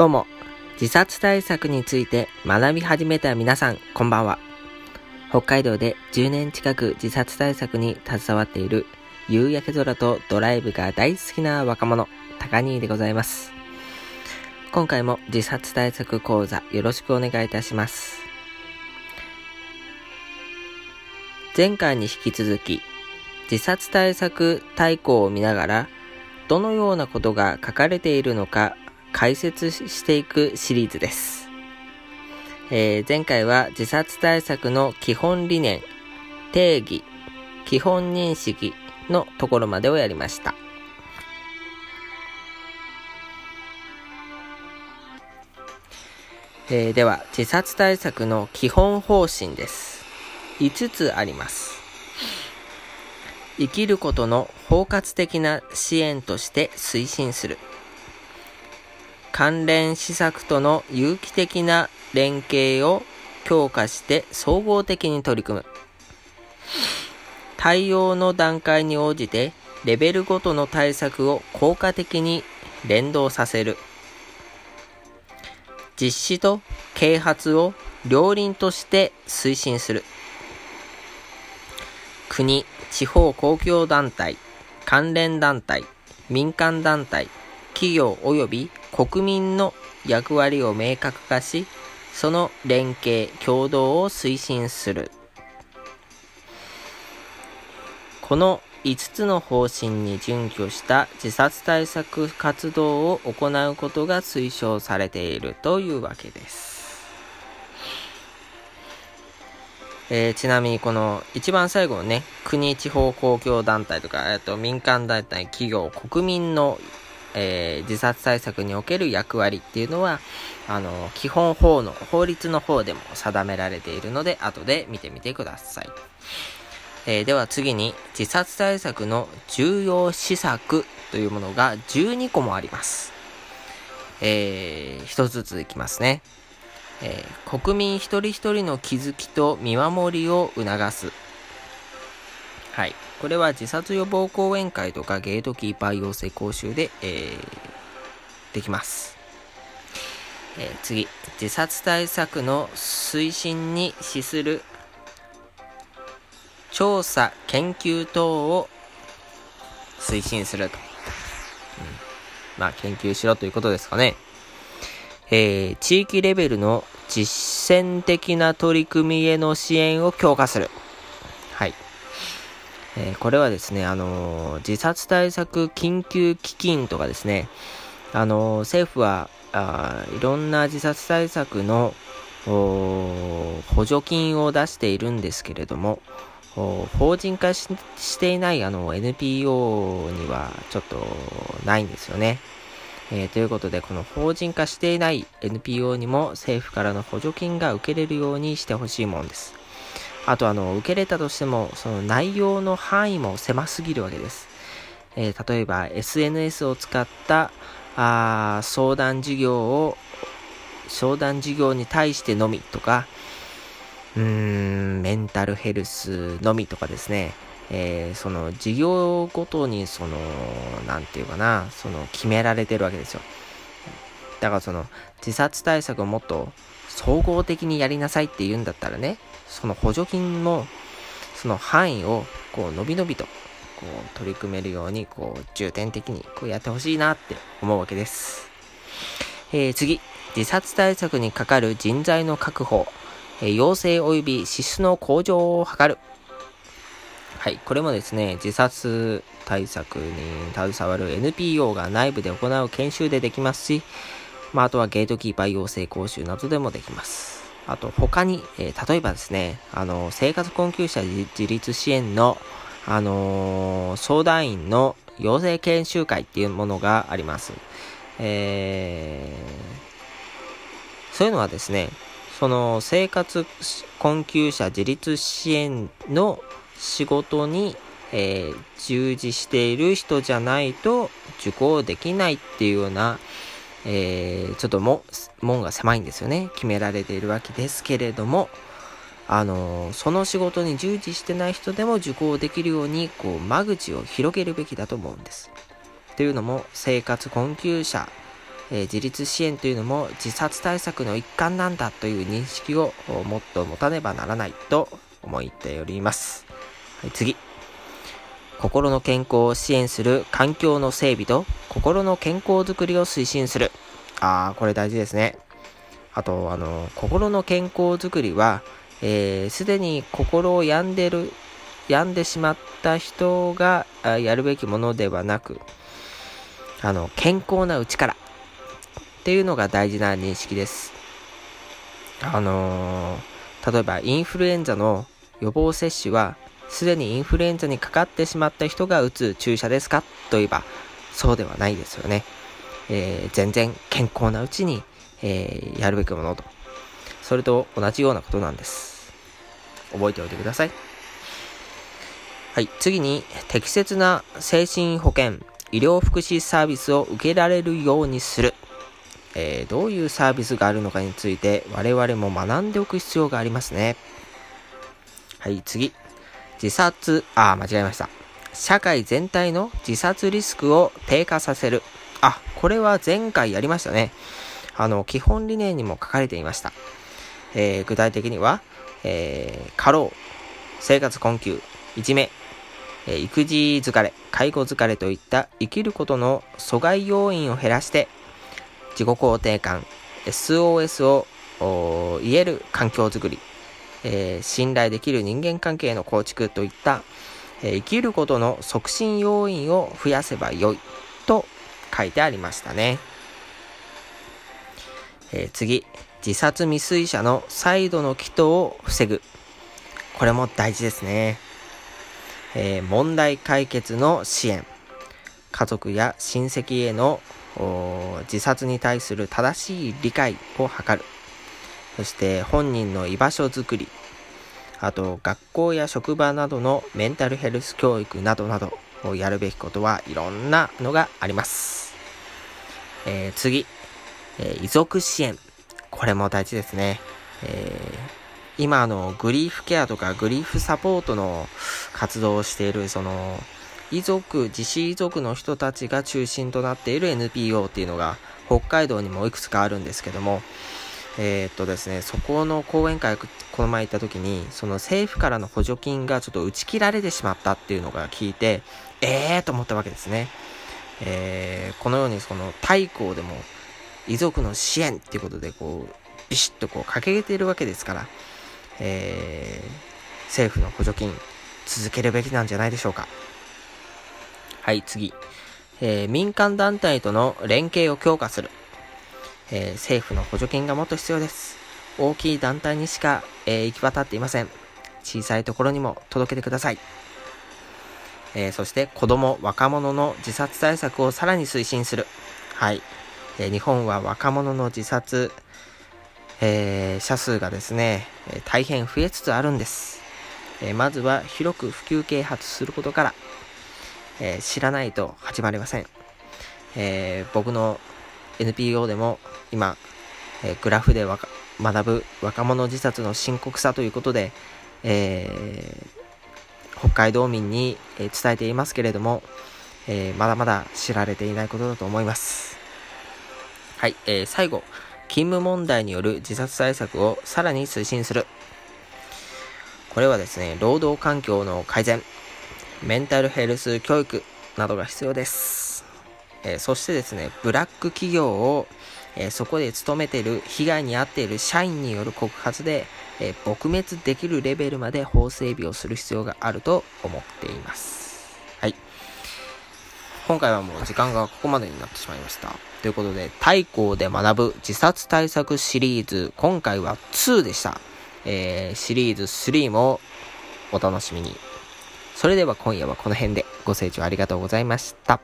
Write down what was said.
どうも、自殺対策について学び始めた皆さん、こんばんは。北海道で10年近く自殺対策に携わっている夕焼け空とドライブが大好きな若者、高兄でございます。今回も自殺対策講座よろしくお願いいたします。前回に引き続き、自殺対策大綱を見ながら、どのようなことが書かれているのか解説していくシリーズです。えー、前回は自殺対策の基本理念、定義、基本認識のところまでをやりました。えー、では、自殺対策の基本方針です。5つあります。生きることの包括的な支援として推進する。関連施策との有機的な連携を強化して総合的に取り組む。対応の段階に応じてレベルごとの対策を効果的に連動させる。実施と啓発を両輪として推進する。国、地方公共団体、関連団体、民間団体、企業及び国民の役割を明確化し、その連携、共同を推進する。この5つの方針に準拠した自殺対策活動を行うことが推奨されているというわけです。えー、ちなみにこの一番最後のね、国、地方公共団体とか、えっと、民間団体、企業、国民のえー、自殺対策における役割っていうのは、あの、基本法の、法律の方でも定められているので、後で見てみてください。えー、では次に、自殺対策の重要施策というものが12個もあります。えー、一つずついきますね。えー、国民一人一人の気づきと見守りを促す。はい。これは自殺予防講演会とかゲートキーパー養成講習で、えー、できます。えー、次、自殺対策の推進に資する調査、研究等を推進すると。うん、まあ、研究しろということですかね。えー、地域レベルの実践的な取り組みへの支援を強化する。えー、これはですね、あの、自殺対策緊急基金とかですね、あの、政府はあいろんな自殺対策の補助金を出しているんですけれども、法人化していないあの NPO にはちょっとないんですよね。えー、ということで、この法人化していない NPO にも政府からの補助金が受けれるようにしてほしいもんです。あとあの、受けれたとしても、その内容の範囲も狭すぎるわけです。えー、例えば SNS を使ったあ相談事業を、相談事業に対してのみとか、うーん、メンタルヘルスのみとかですね、えー、その事業ごとにその、なんていうかな、その決められてるわけですよ。だからその自殺対策をもっと総合的にやりなさいって言うんだったらね、その補助金のその範囲をこう伸び伸びとこう取り組めるようにこう重点的にこうやってほしいなって思うわけです。えー、次、自殺対策にかかる人材の確保、えー、要請及び支出の向上を図る。はい、これもですね、自殺対策に携わる NPO が内部で行う研修でできますし、まあ、あとはゲートキーパー養成講習などでもできます。あと他に、えー、例えばですね、あの、生活困窮者自立支援の、あのー、相談員の養成研修会っていうものがあります。えー、そういうのはですね、その生活困窮者自立支援の仕事に、えー、従事している人じゃないと受講できないっていうような、えー、ちょっとも、門が狭いんですよね。決められているわけですけれども、あのー、その仕事に従事してない人でも受講できるように、こう、間口を広げるべきだと思うんです。というのも、生活困窮者、えー、自立支援というのも自殺対策の一環なんだという認識をもっと持たねばならないと思っております。はい、次。心の健康を支援する環境の整備と心の健康づくりを推進する。ああ、これ大事ですね。あと、あの、心の健康づくりは、えー、すでに心を病んでる、病んでしまった人がやるべきものではなく、あの、健康なうちからっていうのが大事な認識です。あのー、例えばインフルエンザの予防接種はすでにインフルエンザにかかってしまった人が打つ注射ですか？といえば、そうではないですよね。えー、全然健康なうちに、えー、やるべきものと。それと同じようなことなんです。覚えておいてください。はい。次に、適切な精神保健、医療福祉サービスを受けられるようにする。えー、どういうサービスがあるのかについて我々も学んでおく必要がありますね。はい、次。自殺、あ、間違えました。社会全体の自殺リスクを低下させる。あ、これは前回やりましたね。あの、基本理念にも書かれていました。えー、具体的には、えー、過労、生活困窮、いじめ、えー、育児疲れ、介護疲れといった生きることの阻害要因を減らして、自己肯定感、SOS を言える環境づくり、えー、信頼できる人間関係の構築といった、えー、生きることの促進要因を増やせばよいと書いてありましたね。えー、次、自殺未遂者の再度の祈祷を防ぐ。これも大事ですね。えー、問題解決の支援。家族や親戚への自殺に対する正しい理解を図る。そして本人の居場所づくり、あと学校や職場などのメンタルヘルス教育などなどをやるべきことはいろんなのがあります。えー、次、えー、遺族支援。これも大事ですね。えー、今のグリーフケアとかグリーフサポートの活動をしているその遺族、自死遺族の人たちが中心となっている NPO っていうのが北海道にもいくつかあるんですけども、えー、っとですね、そこの講演会、この前行った時に、その政府からの補助金がちょっと打ち切られてしまったっていうのが聞いて、えーと思ったわけですね。えー、このようにその太閤でも遺族の支援っていうことでこう、ビシッとこう掲げているわけですから、えー、政府の補助金続けるべきなんじゃないでしょうか。はい、次。えー、民間団体との連携を強化する。えー、政府の補助金がもっと必要です。大きい団体にしか、えー、行き渡っていません。小さいところにも届けてください。えー、そして子供、若者の自殺対策をさらに推進する。はい。えー、日本は若者の自殺、えー、者数がですね、え大変増えつつあるんです。えまずは広く普及啓発することから、え知らないと始まりません。え僕の NPO でも今、え、グラフで学ぶ若者自殺の深刻さということで、えー、北海道民に、え、伝えていますけれども、えまだまだ知られていないことだと思います。はい、え最後、勤務問題による自殺対策をさらに推進する。これはですね、労働環境の改善、メンタルヘルス教育などが必要です。えー、そしてですね、ブラック企業を、えー、そこで勤めている、被害に遭っている社員による告発で、えー、撲滅できるレベルまで法整備をする必要があると思っています。はい。今回はもう時間がここまでになってしまいました。ということで、太閤で学ぶ自殺対策シリーズ、今回は2でした。えー、シリーズ3もお楽しみに。それでは今夜はこの辺でご清聴ありがとうございました。